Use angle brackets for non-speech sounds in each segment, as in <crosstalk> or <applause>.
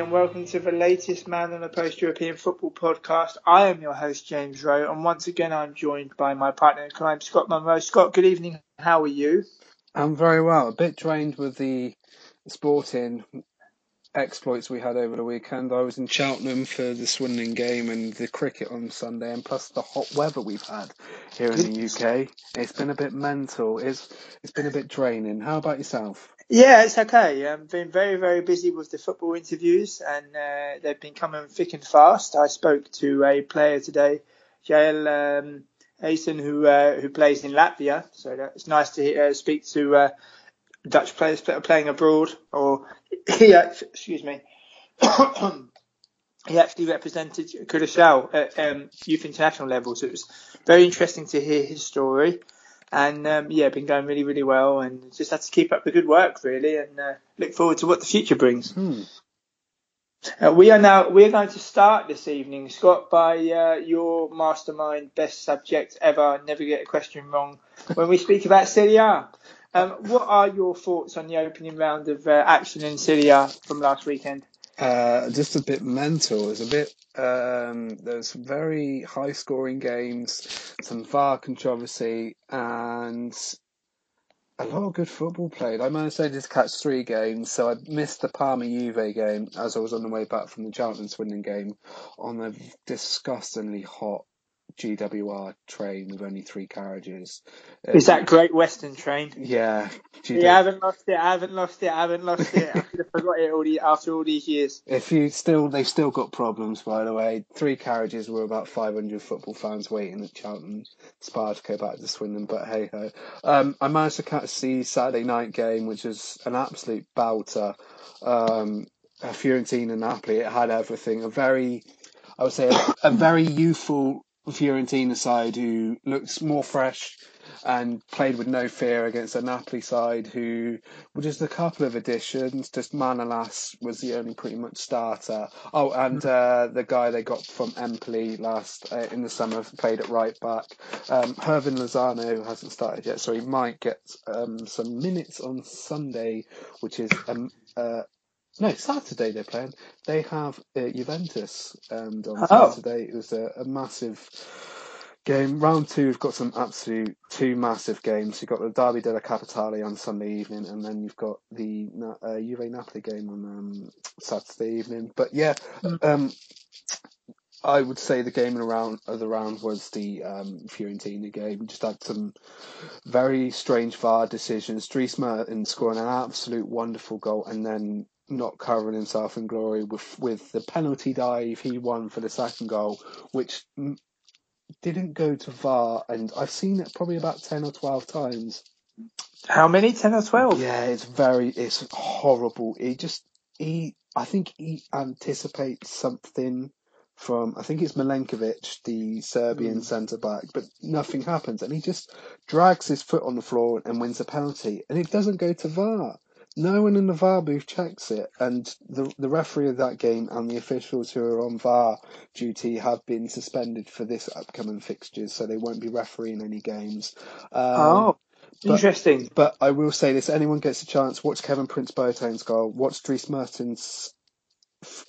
And welcome to the latest Man on the Post European Football podcast. I am your host, James Rowe, and once again, I'm joined by my partner in crime, Scott Munro. Scott, good evening. How are you? I'm very well. A bit drained with the sporting exploits we had over the weekend. I was in Cheltenham for the Swindon game and the cricket on Sunday, and plus the hot weather we've had here in the UK. It's been a bit mental. It's it's been a bit draining. How about yourself? Yeah, it's okay. I've been very, very busy with the football interviews, and uh, they've been coming thick and fast. I spoke to a player today, Jael um, Aysen, who uh, who plays in Latvia. So it's nice to uh, speak to uh, Dutch players that are playing abroad. Or <coughs> he, excuse me, <coughs> he actually represented Curaçao at um, youth international level. So it was very interesting to hear his story. And um, yeah, been going really, really well, and just had to keep up the good work really, and uh, look forward to what the future brings. Hmm. Uh, we are now we are going to start this evening, Scott, by uh, your mastermind best subject ever. Never get a question wrong when we speak about Serie A. Um, what are your thoughts on the opening round of uh, action in Serie A from last weekend? Uh, just a bit mental. It's a bit. Um, there's very high scoring games, some VAR controversy, and a lot of good football played. I managed to just catch three games, so I missed the Parma Juve game as I was on the way back from the Cheltenham Swindon game on a disgustingly hot GWR train with only three carriages. Is that Great Western Train? Yeah. GW Yeah, I haven't lost it. I haven't lost it. I haven't lost it. I could have forgot it all the, after all these years. If you still, they've still got problems. By the way, three carriages were about 500 football fans waiting at Cheltenham Spa to go back to Swindon. But hey ho, um, I managed to catch the Saturday night game, which was an absolute belter. Um, a Fiorentina Napoli. It had everything. A very, I would say, a, a very youthful Fiorentina side who looks more fresh and played with no fear against a Napoli side who were just a couple of additions. Just Manolas was the only pretty much starter. Oh, and uh, the guy they got from Empoli last uh, in the summer played at right back. Um, Hirving Lozano hasn't started yet, so he might get um, some minutes on Sunday, which is um, uh, no Saturday they're playing. They have uh, Juventus, and on Oh. Saturday it was a, a massive game. Round two, we've got some absolute two massive games. You've got the Derby della Capitale on Sunday evening, and then you've got the uh, Juve Napoli game on um, Saturday evening. But yeah, um, I would say the game in the round of the round was the um, Fiorentina game. Just had some very strange VAR decisions. Dries Mertens scoring an absolute wonderful goal, and then not covering himself in glory with with the penalty dive he won for the second goal, which mm, didn't go to VAR, and I've seen it probably about ten or twelve times. How many? Ten or twelve? Yeah, it's very, it's horrible. He just, he, I think he anticipates something from, I think it's Milenkovic, the Serbian centre back, but nothing happens, and he just drags his foot on the floor and wins a penalty, and it doesn't go to VAR. No one in the VAR booth checks it, and the the referee of that game and the officials who are on VAR duty have been suspended for this upcoming fixtures, so they won't be refereeing any games. Um, Oh, but- interesting. but I will say this: anyone gets a chance, watch Kevin Prince Boateng's goal, watch Dries Mertens'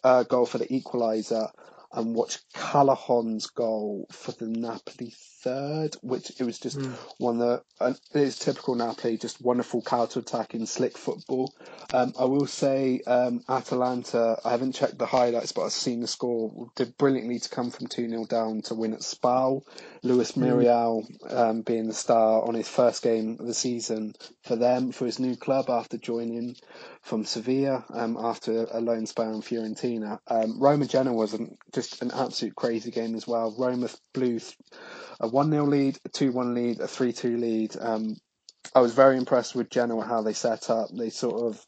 uh, goal for the equaliser, and watch Callejón's goal for the Napoli third, which it was just Mm. one that uh, it's typical Napoli, just wonderful counter attacking, slick football. Um, I will say um, Atalanta. I haven't checked the highlights, but I've seen the score. Did brilliantly to come from two 0 down to win at Spal. Luis Muriel um, being the star on his first game of the season for them for his new club after joining from Sevilla um, after a loan spell in Fiorentina. Um, Roma Genoa was an, just an absolute crazy game as well. Roma blew a 1 0 lead, a 2 1 lead, a 3 2 lead. Um, I was very impressed with Genoa how they set up. They sort of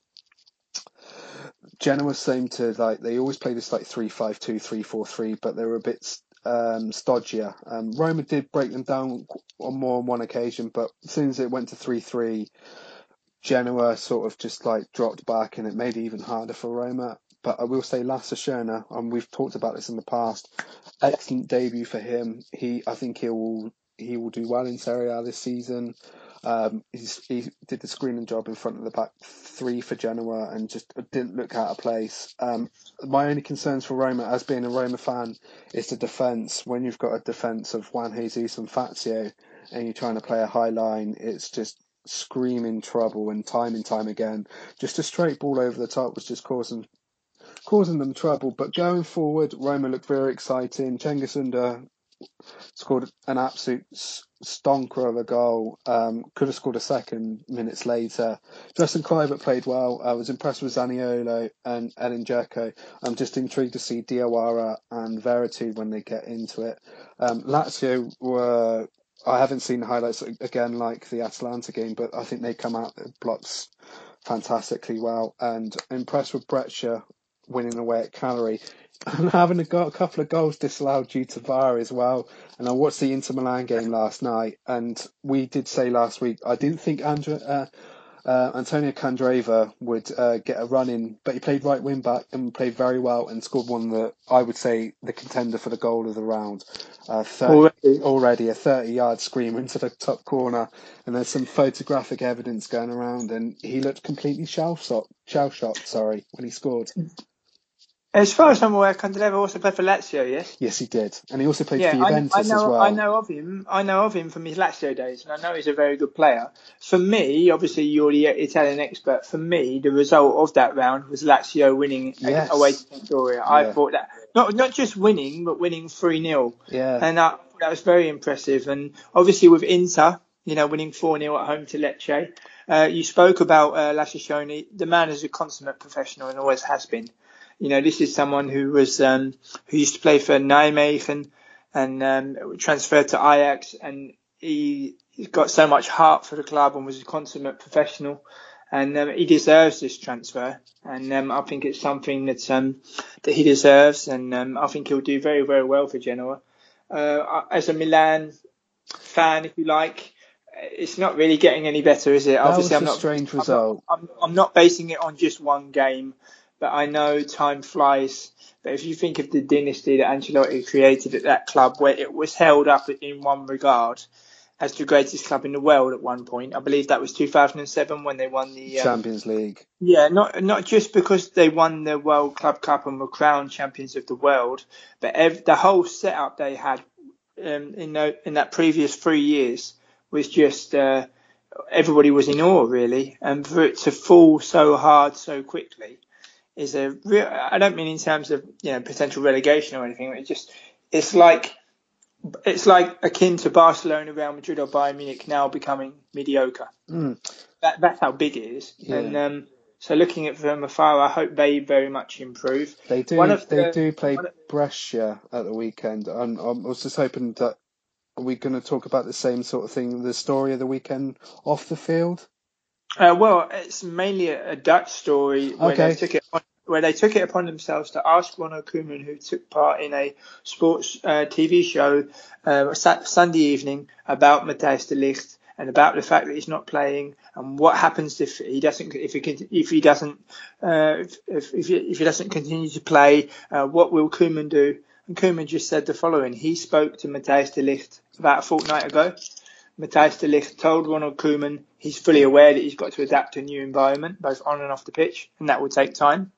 Genoa seemed to like they always play this like three five two three four three, but they were a bit um, stodgier. Um, Roma did break them down on more on one occasion, but as soon as it went to three three, Genoa sort of just like dropped back, and it made it even harder for Roma. But I will say Lasse and we've talked about this in the past. Excellent debut for him. He, I think he will he will do well in Serie A this season. Um, he did the screening job in front of the back three for Genoa and just didn't look out of place. Um, my only concerns for Roma, as being a Roma fan, is the defence. When you've got a defence of Juan Jesus and Fazio and you're trying to play a high line, it's just screaming trouble and time and time again. Just a straight ball over the top was just causing causing them trouble. But going forward, Roma looked very exciting. Cengiz Ünder scored an absolute stonker of a goal. Um, could have scored a second minutes later. Justin Kluivert played well. I was impressed with Zaniolo and Edin Dzeko. I'm just intrigued to see Diawara and Veretout when they get into it. Um, Lazio were. I haven't seen highlights again like the Atalanta game, but I think they come out blocks fantastically well. And impressed with Brescia winning away at Cagliari <laughs> and having a, go- a couple of goals disallowed due to VAR as well. And I watched the Inter Milan game last night, and we did say last week I didn't think Andra, uh, uh, Antonio Candreva would uh, get a run in, but he played right wing back and played very well and scored one that I would say the contender for the goal of the round. Uh, 30, already. already a 30 yard scream into the top corner, and there's some photographic evidence going around, and he looked completely shell shocked, shell shocked, sorry, when he scored. As far as I'm aware, Candreva also played for Lazio, yes? Yes, he did. And he also played yeah, for Juventus I, I know, as well. I know of him. I know of him from his Lazio days, and I know he's a very good player. For me, obviously, you're the Italian expert. For me, the result of that round was Lazio winning yes. away to Sampdoria. Yeah. I thought that, not not just winning, but winning 3 0. Yeah. And that, that was very impressive. And obviously, with Inter, you know, winning 4 0 at home to Lecce. Uh, you spoke about uh, Lasse The man is a consummate professional and always has been. You know, this is someone who was um, who used to play for Nijmegen and um, transferred to Ajax, and he he's got so much heart for the club and was a consummate professional. And um, he deserves this transfer, and um, I think it's something that um, that he deserves, and um, I think he'll do very very well for Genoa. Uh, as a Milan fan, if you like, it's not really getting any better, is it? That Obviously, was I'm a not, strange result. I'm, I'm, I'm, not basing it on just one game but I know time flies. But if you think of the dynasty that Ancelotti created at that club, where it was held up in one regard as the greatest club in the world at one point, I believe that was 2007 when they won the um, Champions League. Yeah, not not just because they won the World Club Cup and were crowned champions of the world, but ev- the whole setup they had um, in the, in that previous three years was just. Uh, everybody was in awe, really, and for it to fall so hard so quickly is a real. I don't mean in terms of you know potential relegation or anything. It's just it's like it's like akin to Barcelona, Real Madrid, or Bayern Munich now becoming mediocre. Mm. That that's how big it is. Yeah. And um, so looking at from afar, I hope they very much improve. They do. they the, do play Brescia at the weekend. And I was just hoping that we're going to talk about the same sort of thing, the story of the weekend off the field? Uh, well, it's mainly a, a Dutch story where okay. they took it on, where they took it upon themselves to ask Ronald Koeman, who took part in a sports uh, TV show uh, Sunday evening, about Matthijs de Ligt and about the fact that he's not playing and what happens if he doesn't if he can, if he doesn't uh, if, if, if, he, if he doesn't continue to play, uh, what will Koeman do? And Koeman just said the following: He spoke to Matthijs de Ligt about a fortnight ago Matthijs de Ligt told Ronald Koeman he's fully aware that he's got to adapt to a new environment, both on and off the pitch, and that will take time.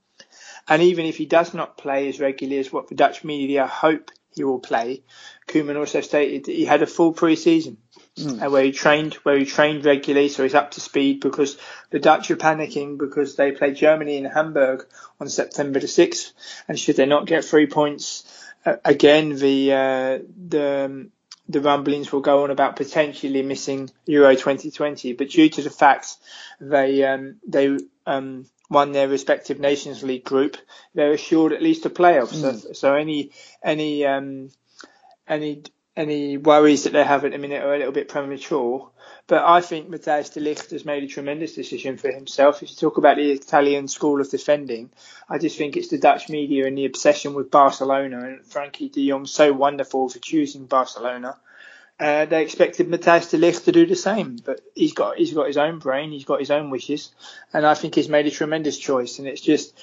And even if he does not play as regularly as what the Dutch media hope he will play, Koeman also stated that he had a full pre-season mm. where he trained, where he trained regularly, so he's up to speed because the Dutch are panicking because they play Germany in Hamburg on September the 6th, and should they not get three points, uh, again, the uh, the the rumblings will go on about potentially missing Euro 2020, but due to the fact they um, they um, won their respective Nations League group, they're assured at least a playoff. Mm. So, so any any um, any any worries that they have at the minute are a little bit premature. But I think Matthijs de Ligt has made a tremendous decision for himself. If you talk about the Italian school of defending, I just think it's the Dutch media and the obsession with Barcelona and Frenkie de Jong so wonderful for choosing Barcelona. Uh, they expected Matthijs de Ligt to do the same, but he's got he's got his own brain, he's got his own wishes, and I think he's made a tremendous choice. And it's just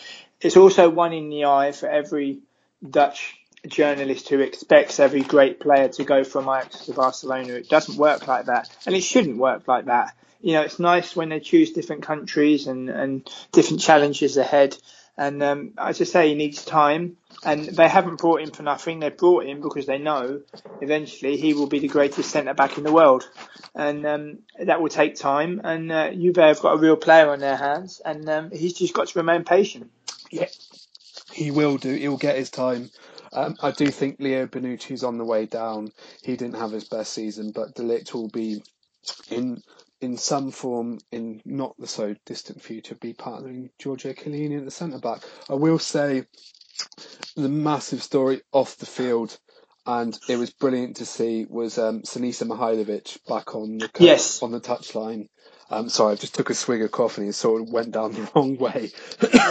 it's also one in the eye for every Dutch journalist who expects every great player to go from Ajax to Barcelona. It doesn't work like that, and it shouldn't work like that. You know, it's nice when they choose different countries and, and different challenges ahead. And um, as I say, he needs time. And they haven't brought him for nothing. They brought him because they know eventually he will be the greatest centre back in the world. And um, that will take time. And uh, Juve have got a real player on their hands. And um, he's just got to remain patient. Yeah, he will do. He'll get his time. Um, I do think Leo Bonucci's on the way down. He didn't have his best season, but De Ligt will be in in some form in not the so distant future be partnering Giorgio Chiellini at the centre back. I will say the massive story off the field and it was brilliant to see was um, Sinisa Mihajlovic back on the yes. on the touchline um, sorry, I just took a swig of coffee and it sort of went down the <laughs> wrong way.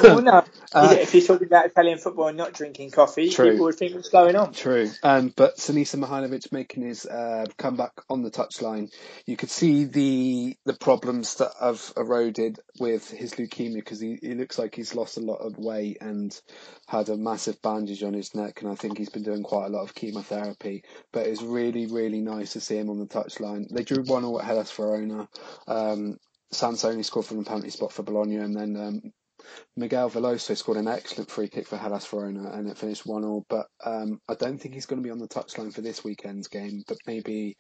well, no, <laughs> uh, if you're talking about Italian football and not drinking coffee, true. people would think what's going on. True. Um, but Sinisa Mihajlovic making his uh, comeback on the touchline, you could see the the problems that have eroded with his leukemia because he, he looks like he's lost a lot of weight and had a massive bandage on his neck, and I think he's been doing quite a lot of chemotherapy. But it's really, really nice to see him on the touchline. They drew one all at Hellas Verona. Um, Sansone scored from the penalty spot for Bologna, and then um, Miguel Veloso scored an excellent free kick for Hellas Verona, and it finished one all. But um, I don't think he's going to be on the touchline for this weekend's game. But maybe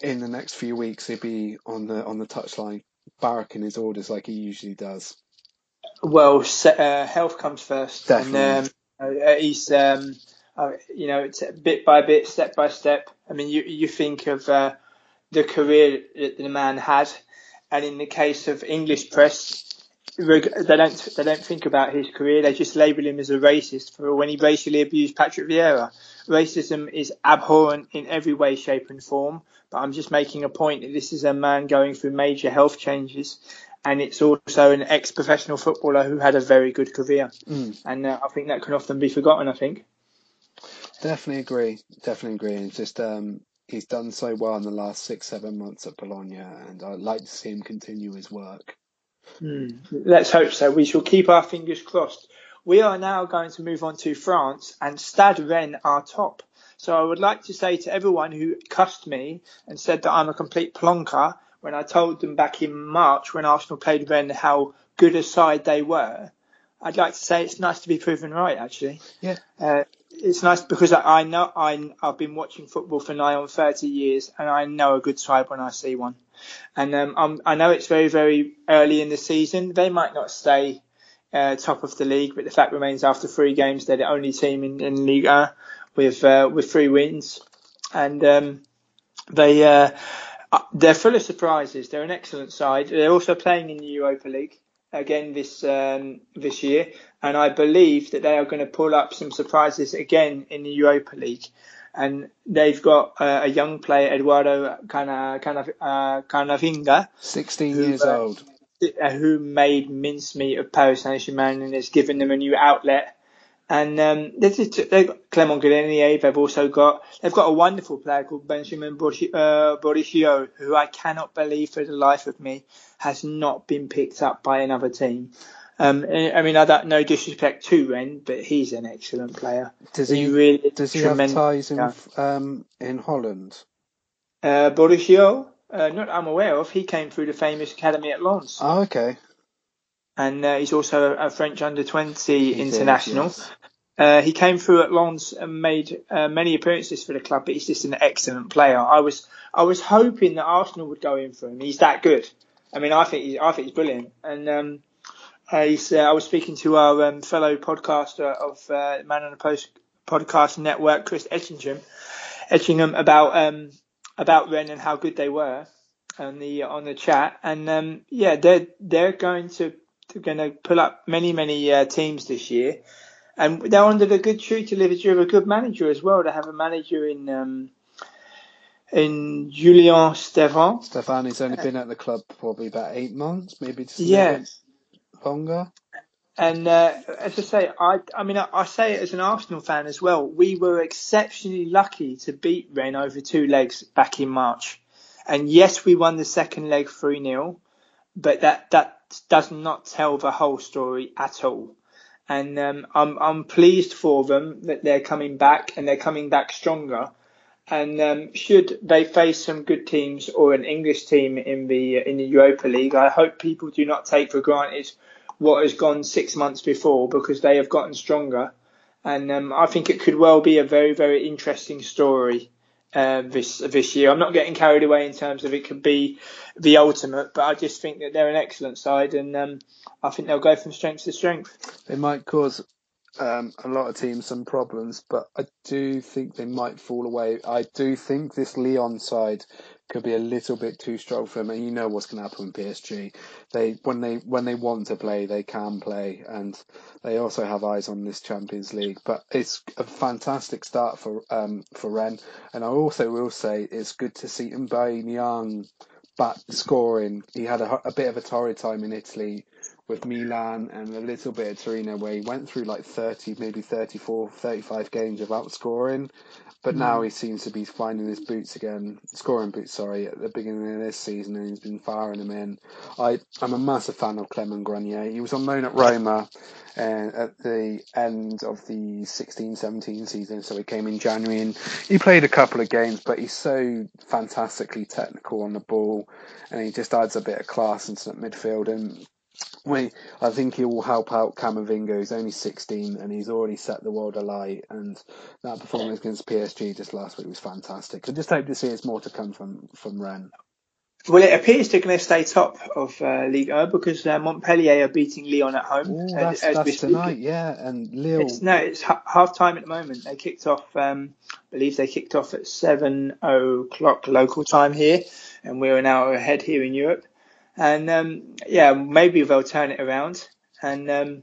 in the next few weeks he'll be on the on the touchline, barracking his orders like he usually does. Well, uh, health comes first, Definitely. and um, uh, he's um, uh, you know it's bit by bit, step by step. I mean, you you think of uh, the career that the man had and in the case of English press, they don't they don't think about his career. They just label him as a racist for when he racially abused Patrick Vieira. Racism is abhorrent in every way, shape, and form. But I'm just making a point that this is a man going through major health changes, and it's also an ex-professional footballer who had a very good career. Mm. And uh, I think that can often be forgotten. I think. Definitely agree. Definitely agree. It's just um, he's done so well in the last six, seven months at Bologna, and I'd like to see him continue his work. Mm, let's hope so. We shall keep our fingers crossed. We are now going to move on to France, and Stade Rennes are top. So I would like to say to everyone who cussed me and said that I'm a complete plonker when I told them back in March when Arsenal played Rennes how good a side they were. I'd like to say it's nice to be proven right, actually. Yeah. Uh, it's nice because I know I I've been watching football for nigh on 30 years, and I know a good side when I see one. And um, i know it's very very early in the season. They might not stay uh, top of the league, but the fact remains after three games they're the only team in, in Liga with uh, with three wins, and um, they uh, uh, they're full of surprises. They're an excellent side. They're also playing in the Europa League again this um, this year, and I believe that they are going to pull up some surprises again in the Europa League. And they've got uh, a young player, Eduardo Cana, Cana, uh, Camavinga, 16 who, years uh, old, who made mincemeat of Paris Saint Germain and has given them a new outlet and um, they've, they've got Clement Grenier. They've also got they've got a wonderful player called Benjamin Bourigeaud, uh, who I cannot believe for the life of me has not been picked up by another team. Um, I mean, I don't no disrespect to Rennes, but he's an excellent player. Does he, he really? Does he have ties in um, in Holland? Uh, uh, not I'm aware of. He came through the famous academy at Lens. Oh, okay. And uh, he's also a French under 20 international. Is, yes. Uh, he came through at Lens and made uh, many appearances for the club, but he's just an excellent player. I was I was hoping that Arsenal would go in for him. He's that good. I mean, I think he's I think he's brilliant. And um, uh, he's, uh, I was speaking to our um, fellow podcaster of uh, Man on the Post podcast network, Chris Etchingham, Etchingham about um, about Rennes and how good they were on the on the chat. And um, yeah, they're they're going to going to pull up many many uh, teams this year, and they're under the good tree to live of a good manager as well. To have a manager in um, in Julien Stéphan. Stéphan has only been at the club probably about eight months, maybe just yeah. longer. And uh, as I say, I, I mean, I, I, say it as an Arsenal fan as well. We were exceptionally lucky to beat Rennes over two legs back in March. And yes, we won the second leg 3 0, but that, that does not tell the whole story at all. And um, I'm, I'm pleased for them that they're coming back and they're coming back stronger. And um, should they face some good teams or an English team in the in the Europa League, I hope people do not take for granted what has gone six months before because they have gotten stronger. And um, I think it could well be a very, very interesting story uh, this this year. I'm not getting carried away in terms of it could be the ultimate, but I just think that they're an excellent side, and um, I think they'll go from strength to strength. They might cause um, a lot of teams some problems, but I do think they might fall away. I do think this Lyon side could be a little bit too strong for them, and you know what's going to happen with PSG. They when they when they want to play, they can play, and they also have eyes on this Champions League. But it's a fantastic start for um, for Rennes, and I also will say it's good to see M'Baye Niang back scoring. He had a, a bit of a torrid time in Italy with Milan and a little bit of Torino where he went through like 30, maybe 34, 35 games without scoring. But mm. now he seems to be finding his boots again, scoring boots, sorry, at the beginning of this season and he's been firing them in. I, I'm a massive fan of Clement Grenier. He was on loan at Roma uh, at the end of the 16-17 season, so he came in January and he played a couple of games, but he's so fantastically technical on the ball and he just adds a bit of class into that midfield and we, I think he will help out Camavinga. He's only 16 and he's already set the world alight. And that performance against PSG just last week was fantastic. I just hope to see it's more to come from from Rennes. Well, it appears they're going to stay top of uh, Ligue 1 because uh, Montpellier are beating Lyon at home. Ooh, that's, as, that's tonight, yeah. And Lille. It's, no, it's ha- half time at the moment. They kicked off, um, I believe they kicked off at 7 o'clock local time here, and we're an hour ahead here in Europe. And um, yeah, maybe they'll turn it around. And um,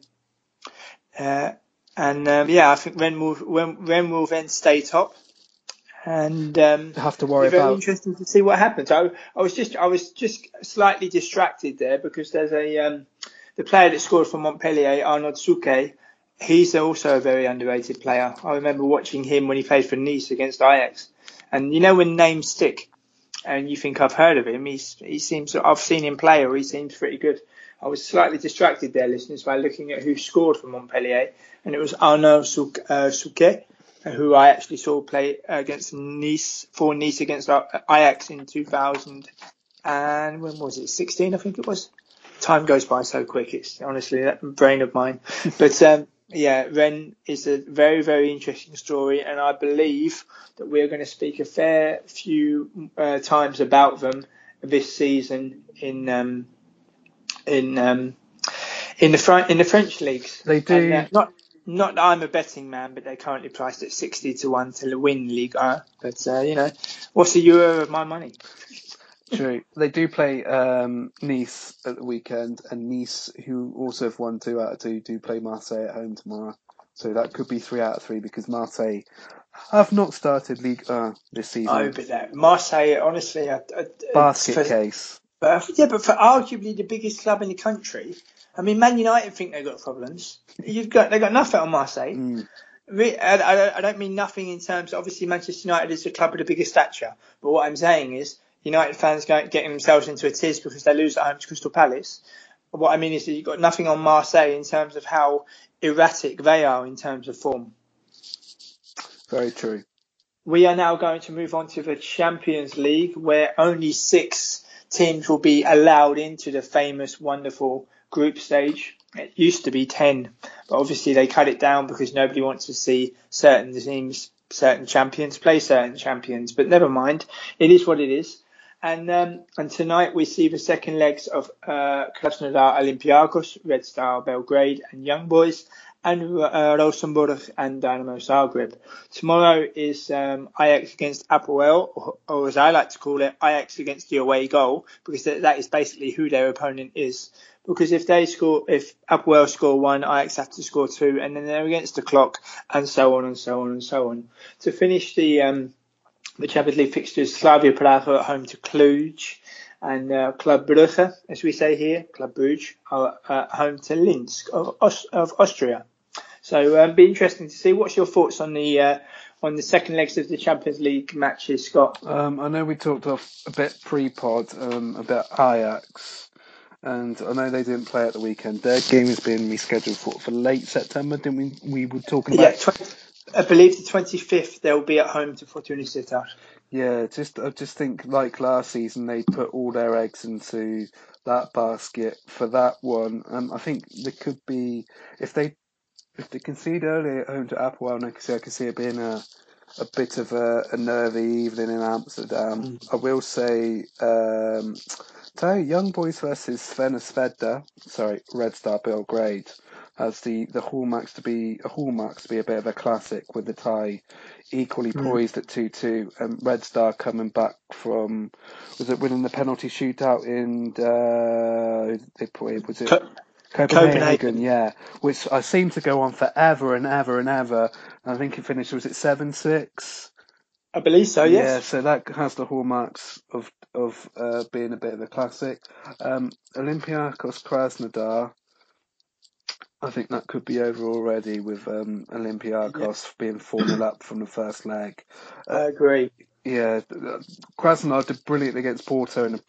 uh, and um, yeah, I think Rennes will Rennes will then stay top. And um, have to worry very about. interesting to see what happens. I, I was just I was just slightly distracted there because there's a um, the player that scored for Montpellier, Arnaud Souquet. He's also a very underrated player. I remember watching him when he played for Nice against Ajax. And you know when names stick, and you think I've heard of him, he's, he seems, I've seen him play or he seems pretty good. I was slightly distracted there, listeners, by looking at who scored for Montpellier, and it was Arnaud Souquet, uh, who I actually saw play against Nice, for Nice against Ajax in 2000, and when was it, 16 I think it was? Time goes by so quick, it's honestly that brain of mine. <laughs> but um, yeah, Rennes is a very, very interesting story, and I believe that we're going to speak a fair few uh, times about them this season in um, in um, in the front in the French leagues. They do and, uh, not not that I'm a betting man, but they're currently priced at sixty to one to win League But uh, you know, what's the euro of my money? True. They do play um, Nice at the weekend, and Nice, who also have won two out of two, do play Marseille at home tomorrow. So that could be three out of three because Marseille have not started League uh, this season. Oh, but that Marseille, honestly, a, a, basket for, case. But, yeah, but for arguably the biggest club in the country, I mean, Man United think they've got problems. You've got they got nothing on Marseille. Mm. I, I, don't mean nothing in terms. Obviously, Manchester United is the club of the biggest stature. But what I'm saying is, United fans getting themselves into a tiz because they lose at home to Crystal Palace. What I mean is that you've got nothing on Marseille in terms of how erratic they are in terms of form. Very true. We are now going to move on to the Champions League where only six teams will be allowed into the famous, wonderful group stage. It used to be 10, but obviously they cut it down because nobody wants to see certain teams, certain champions play certain champions. But never mind. It is what it is. And um, and tonight we see the second legs of uh, Krasnodar Olympiacos, Red Star Belgrade, and Young Boys and uh, Rosenborg and Dynamo Zagreb. Tomorrow is um, Ajax against Apoel, or, or, as I like to call it, Ajax against the away goal, because that is basically who their opponent is. Because if they score, if Apoel score one, Ajax have to score two, and then they're against the clock, and so on and so on and so on. To finish the um, the Champions League fixtures, Slavia Prague at home to Cluj and uh, Club Brugge, as we say here, Club Brugge, are uh, home to Linz of, of Austria. So it um, be interesting to see. What's your thoughts on the uh, on the second legs of the Champions League matches, Scott? Um, I know we talked off a bit pre-pod um, about Ajax, and I know they didn't play at the weekend. Their game has been rescheduled for, for late September, didn't we? We were talking about. Yeah, 20, I believe the 25th they'll be at home to Fortuna Sittard. Yeah, just I just think like last season they put all their eggs into that basket for that one. Um, I think there could be if they if they concede early at home to Apoel, I can see I can see it being a a bit of a, a nervy evening in Amsterdam. Mm. I will say, um, so Young Boys versus Crvena Zvezda, sorry, Red Star Belgrade as the, the hallmarks to be a hallmarks to be a bit of a classic with the tie equally mm. poised at two two and Red Star coming back from was it winning the penalty shootout in uh, they played was it Co- Copenhagen, Copenhagen, yeah, which I seem to go on forever and ever and ever. I think it finished was it seven six. I believe so. Yes. Yeah, so that has the hallmarks of of uh, being a bit of a classic. Um, Olympiacos Krasnodar I think that could be over already with um, Olympiacos yeah. being 4 0 up from the first leg. Uh, I agree. Yeah, Krasnodar did brilliant against Porto in, the,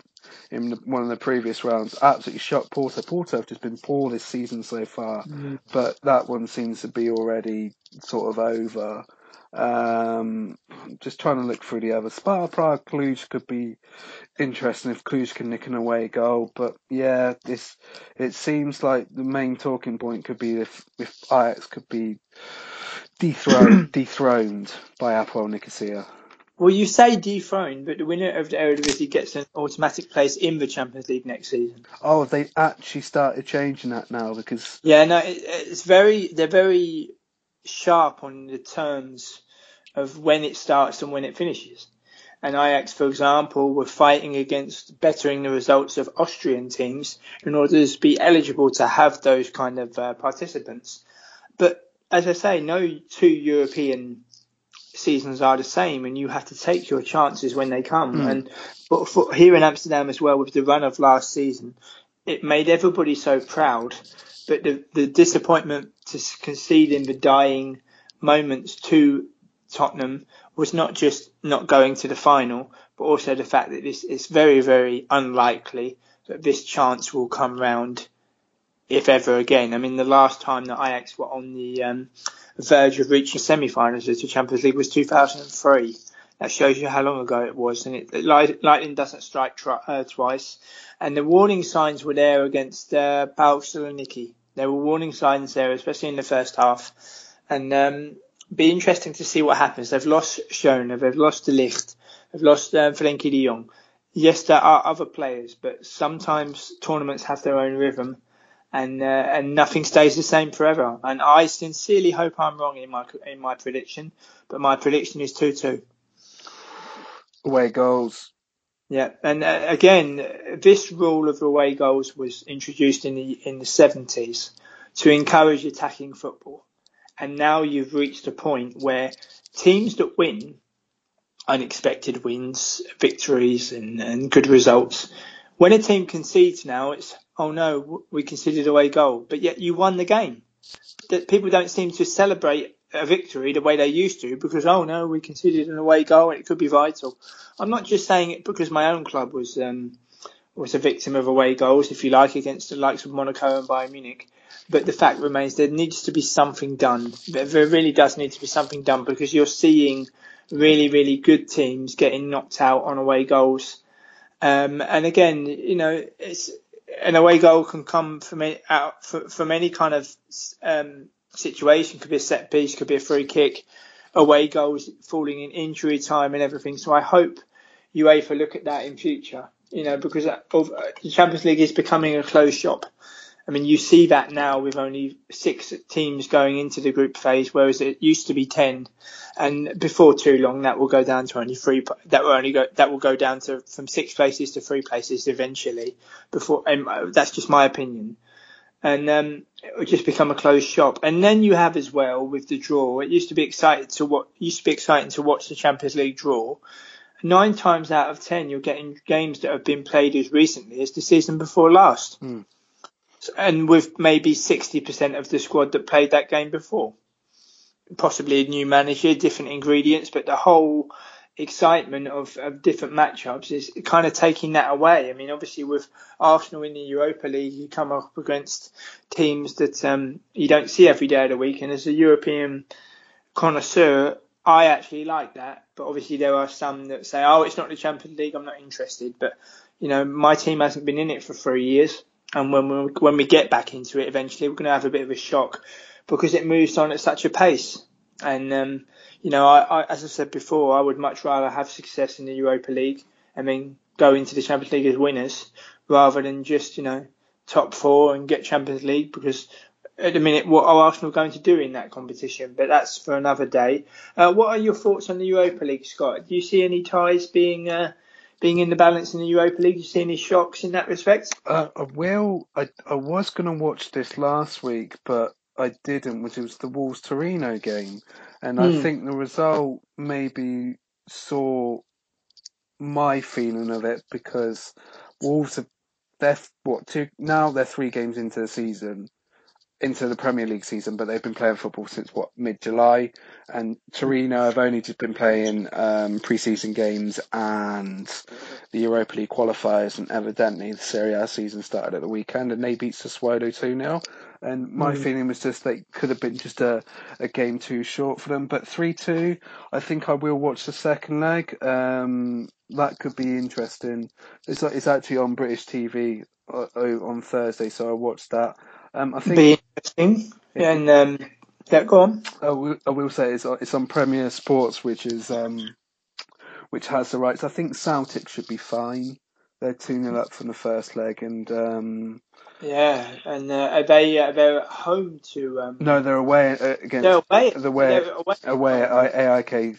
in the, one of the previous rounds. Absolutely shocked Porto. Porto have just been poor this season so far, mm. but that one seems to be already sort of over. Um, just trying to look through the other. Sparta Prague, Cluj could be interesting if Cluj can nick an away goal. But yeah, this it seems like the main talking point could be if if Ajax could be dethroned <coughs> dethroned by Apoel Nicosia. Well, you say dethroned, but the winner of the Eredivisie gets an automatic place in the Champions League next season. Oh, they actually started changing that now because yeah, no, it, it's very they're very sharp on the terms of when it starts and when it finishes. And Ajax, for example, were fighting against bettering the results of Austrian teams in order to be eligible to have those kind of uh, participants. But as I say, no two European seasons are the same, and you have to take your chances when they come. Mm. And but for, here in Amsterdam as well, with the run of last season, it made everybody so proud. But the, the disappointment to concede in the dying moments to Tottenham was not just not going to the final, but also the fact that this is very, very unlikely that this chance will come round, if ever again. I mean, the last time that Ajax were on the um, verge of reaching semi-finals of the Champions League was 2003. That shows you how long ago it was, and it, lightning doesn't strike uh, twice. And the warning signs were there against uh, Saloniki. There were warning signs there, especially in the first half. And um, be interesting to see what happens. They've lost Schöne, they've lost De Ligt, they've lost uh, Frenkie de Jong. Yes, there are other players, but sometimes tournaments have their own rhythm, and uh, and nothing stays the same forever. And I sincerely hope I'm wrong in my in my prediction, but my prediction is two two. Away goals. Yeah, and uh, again, this rule of away goals was introduced in the in the 70s to encourage attacking football and now you've reached a point where teams that win unexpected wins, victories, and, and good results. When a team concedes now, it's oh no, we conceded away goal, but yet you won the game. That people don't seem to celebrate a victory the way they used to because oh no, we conceded an away goal and it could be vital. I'm not just saying it because my own club was um, was a victim of away goals, if you like, against the likes of Monaco and Bayern Munich. But the fact remains there needs to be something done. There really does need to be something done because you're seeing really, really good teams getting knocked out on away goals. Um, and again, you know, it's an away goal can come from out from any kind of um, situation. Could be a set piece, could be a free kick. Away goals falling in injury time and everything. So I hope UEFA look at that in future. You know, because the Champions League is becoming a closed shop I mean, you see that now with only six teams going into the group phase, whereas it used to be ten, and before too long that will go down to only three. That will only go that will go down to from six places to three places eventually. Before, and uh, that's just my opinion. And um, it will just become a closed shop. And then you have as well with the draw. It used to be exciting to what used to be exciting to watch the Champions League draw. Nine times out of ten, you're getting games that have been played as recently as the season before last. Mm and with maybe 60% of the squad that played that game before. Possibly a new manager, different ingredients, but the whole excitement of, of different matchups is kind of taking that away. I mean, obviously with Arsenal in the Europa League, you come up against teams that um, you don't see every day of the week, and as a European connoisseur, I actually like that. But obviously there are some that say, "Oh, it's not the Champions League, I'm not interested." But you know, my team hasn't been in it for three years and when we when we get back into it eventually, we're going to have a bit of a shock because it moves on at such a pace. And um, you know, I, I, as I said before, I would much rather have success in the Europa League. I mean, go into the Champions League as winners rather than just you know top four and get Champions League because at the minute, what are Arsenal going to do in that competition? But that's for another day. Uh, what are your thoughts on the Europa League, Scott? Do you see any ties being uh, being in the balance in the Europa League? Do You see any shocks in that respect? Uh, I will. I, I was going to watch this last week, but I didn't, which was the Wolves Torino game. And mm. I hmm. think the result maybe saw my feeling of it because Wolves have, they're, what, two, now they're three games into the season into the Premier League season, but they've been playing football since what mid July, and Torino have only just been playing um, pre-season games and the Europa League qualifiers, and evidently the Serie A season started at the weekend, and they beat Sassuolo two 0 and my mm. feeling was just they could have been just a, a game too short for them. But 3 2, I think I will watch the second leg. Um, that could be interesting. It's, it's actually on British TV uh, on Thursday, so I watched that. Um, I think be interesting. Yeah. And um, yeah, go on. I will, I will say it's it's on Premier Sports, which is um, which has the rights. I think Celtic should be fine. They're two 0 up from the first leg, and um, yeah, and uh, are they uh, they're at home to? Um, no, they're away uh, against. They're away. The way away, away at AIK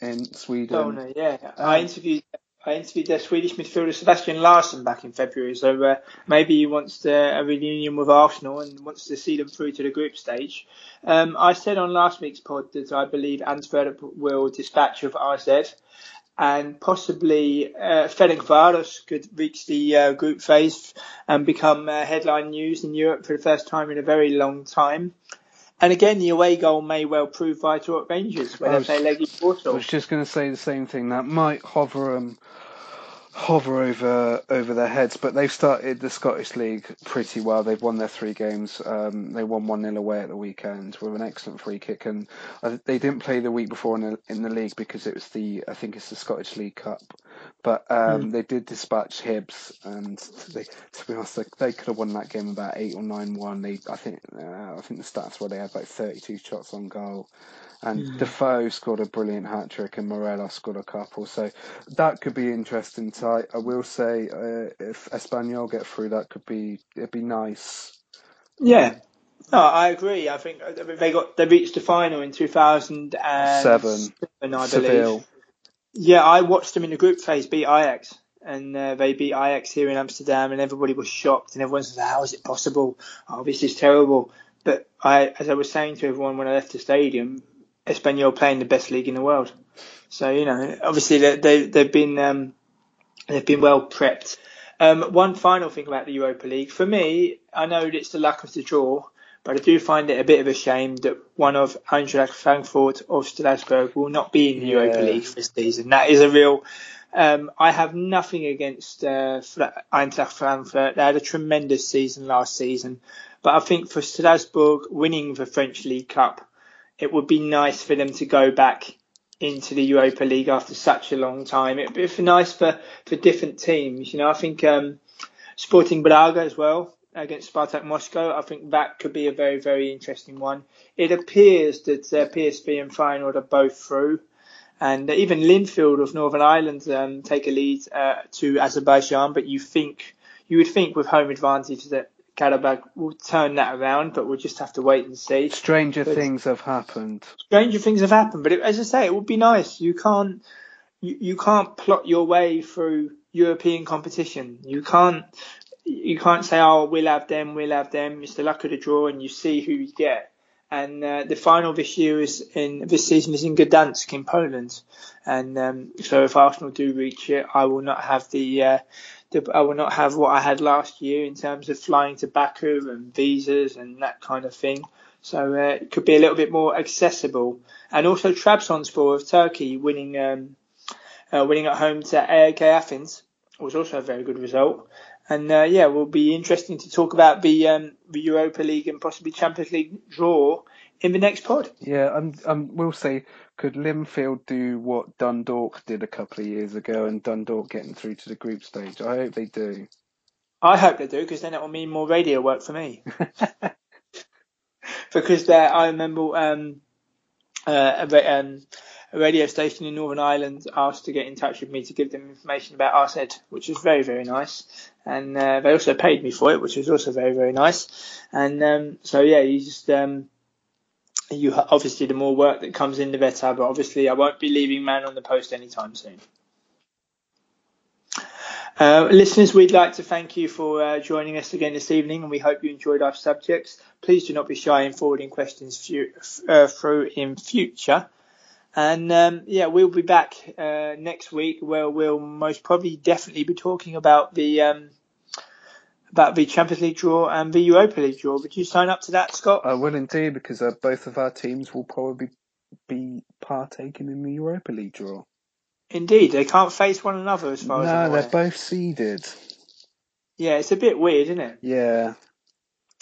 in Sweden. Oh no, yeah. I interviewed I interviewed their Swedish midfielder Sebastian Larsson back in February, so uh, maybe he wants to, a reunion with Arsenal and wants to see them through to the group stage. Um, I said on last week's pod that I believe Antwerp will dispatch of AZ and possibly uh, Ferencváros could reach the uh, group phase and become uh, headline news in Europe for the first time in a very long time. And again, the away goal may well prove vital at Rangers when they play Legia. I was just going to say the same thing. That might hover um, hover over over their heads. But they've started the Scottish League pretty well. They've won their three games. Um, they won one 0 away at the weekend with an excellent free kick, and uh, they didn't play the week before in the, in the league because it was the I think it's the Scottish League Cup. But um, mm. they did dispatch Hibs, and they, to be honest, they, they, could have won that game about eight or nine one. They I think uh, I think the stats were they had like thirty two shots on goal. And mm. Defoe scored a brilliant hat trick, and Morelos scored a couple. So that could be interesting. So I, I will say, uh, if Espanyol get through, that could be it'd be nice. Yeah, no, I agree. I think they got they reached the final in 2007, I believe. Yeah, I watched them in the group phase beat Ajax, and uh, they beat Ajax here in Amsterdam, and everybody was shocked, and everyone said, "How is it possible? Oh, this is terrible." But I, as I was saying to everyone when I left the stadium, Espanyol playing the best league in the world. So you know, obviously they, they they've been um, they've been well prepped. Um, one final thing about the Europa League for me, I know it's the luck of the draw, but I do find it a bit of a shame that one of Eintracht Frankfurt or Strasbourg will not be in the yeah. Europa League this season. That is a real. Um, I have nothing against uh, Eintracht Frankfurt. They had a tremendous season last season, but I think for Strasbourg winning the French League Cup it would be nice for them to go back into the Europa League after such a long time. It'd be nice for, for different teams. You know, I think um, Sporting Braga as well against Spartak Moscow. I think that could be a very, very interesting one. It appears that uh, PSV and Feyenoord are both through. And even Linfield of Northern Ireland um, take a lead uh, to Azerbaijan, but you think you would think with home advantage that Karabakh will turn that around, but we'll just have to wait and see. Stranger but things have happened. Stranger things have happened, but it, as I say, it would be nice. You can't you, you can't plot your way through European competition. You can't you can't say, oh, we'll have them, we'll have them. It's the luck of the draw, and you see who you get. And uh, the final this year is in this season is in Gdansk in Poland, and um, so if Arsenal do reach it, I will not have the, uh, the I will not have what I had last year in terms of flying to Baku and visas and that kind of thing. So uh, it could be a little bit more accessible. And also Trabzonspor of Turkey winning um, uh, winning at home to AEK Athens was also a very good result. And uh, yeah, will be interesting to talk about the um, the Europa League and possibly Champions League draw in the next pod. Yeah, and um, we'll say, could Linfield do what Dundalk did a couple of years ago, and Dundalk getting through to the group stage? I hope they do. I hope they do, because then it will mean more radio work for me. <laughs> <laughs> because there, I remember um, uh, um, a radio station in Northern Ireland asked to get in touch with me to give them information about Arsed, which was very, very nice. And uh, they also paid me for it, which was also very, very nice. And um, so, yeah, you just, um, you obviously, the more work that comes in, the better. But obviously, I won't be leaving Man on the Post anytime soon. Uh, listeners, we'd like to thank you for uh, joining us again this evening, and we hope you enjoyed our subjects. Please do not be shy in forwarding questions fu- uh, through in future. And um, yeah, we'll be back uh, next week where we'll most probably definitely be talking about the um, about the Champions League draw and the Europa League draw. Would you sign up to that, Scott? I will indeed, because uh, both of our teams will probably be partaking in the Europa League draw. Indeed, they can't face one another as far no, as No, they're both seeded. Yeah, it's a bit weird, isn't it? Yeah.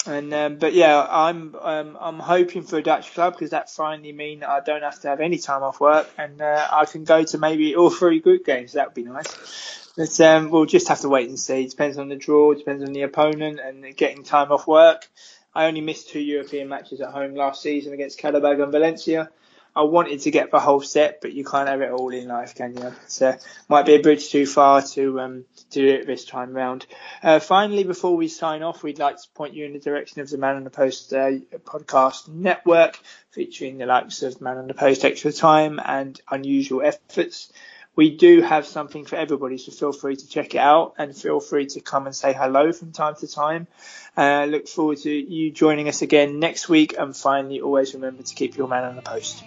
And um, but yeah, I'm um, I'm hoping for a Dutch club because that finally means I don't have to have any time off work and uh, I can go to maybe all three group games. That would be nice. But um, we'll just have to wait and see. It depends on the draw, depends on the opponent and getting time off work. I only missed two European matches at home last season against Qarabag and Valencia. I wanted to get the whole set, but you can't have it all in life, can you? So might be a bridge too far to um, to do it this time round. Uh, finally, before we sign off, we'd like to point you in the direction of the Man on the Post uh, podcast network, featuring the likes of Man on the Post Extra Time and Unusual Efforts. We do have something for everybody, so feel free to check it out and feel free to come and say hello from time to time. Uh, look forward to you joining us again next week. And finally, always remember to keep your man on the post.